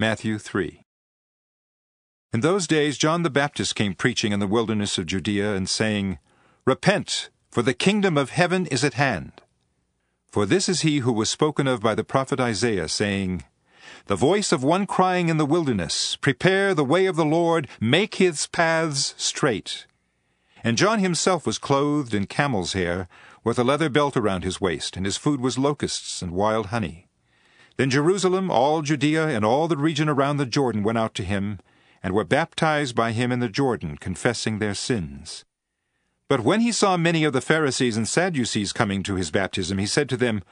Matthew 3 In those days John the Baptist came preaching in the wilderness of Judea and saying, Repent, for the kingdom of heaven is at hand. For this is he who was spoken of by the prophet Isaiah, saying, The voice of one crying in the wilderness, Prepare the way of the Lord, make his paths straight. And John himself was clothed in camel's hair, with a leather belt around his waist, and his food was locusts and wild honey. Then Jerusalem, all Judea, and all the region around the Jordan went out to him, and were baptized by him in the Jordan, confessing their sins. But when he saw many of the Pharisees and Sadducees coming to his baptism, he said to them,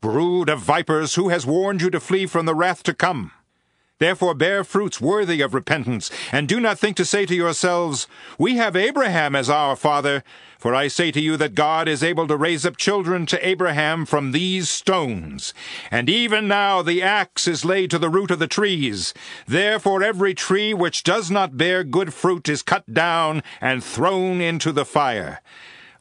Brood of vipers, who has warned you to flee from the wrath to come? Therefore bear fruits worthy of repentance, and do not think to say to yourselves, We have Abraham as our father. For I say to you that God is able to raise up children to Abraham from these stones. And even now the axe is laid to the root of the trees. Therefore every tree which does not bear good fruit is cut down and thrown into the fire.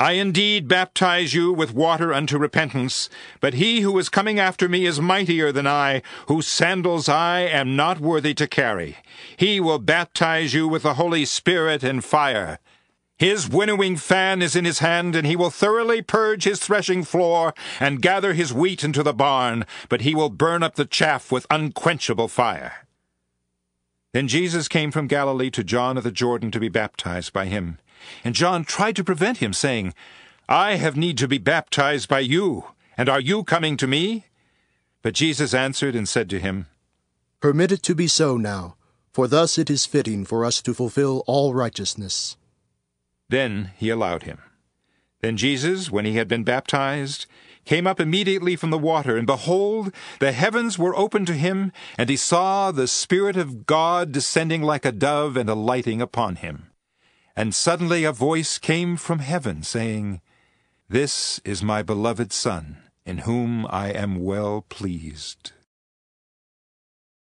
I indeed baptize you with water unto repentance, but he who is coming after me is mightier than I, whose sandals I am not worthy to carry. He will baptize you with the Holy Spirit and fire. His winnowing fan is in his hand, and he will thoroughly purge his threshing floor, and gather his wheat into the barn, but he will burn up the chaff with unquenchable fire. Then Jesus came from Galilee to John of the Jordan to be baptized by him. And John tried to prevent him, saying, I have need to be baptized by you, and are you coming to me? But Jesus answered and said to him, Permit it to be so now, for thus it is fitting for us to fulfill all righteousness. Then he allowed him. Then Jesus, when he had been baptized, came up immediately from the water, and behold, the heavens were opened to him, and he saw the Spirit of God descending like a dove and alighting upon him. And suddenly a voice came from heaven, saying, This is my beloved Son, in whom I am well pleased.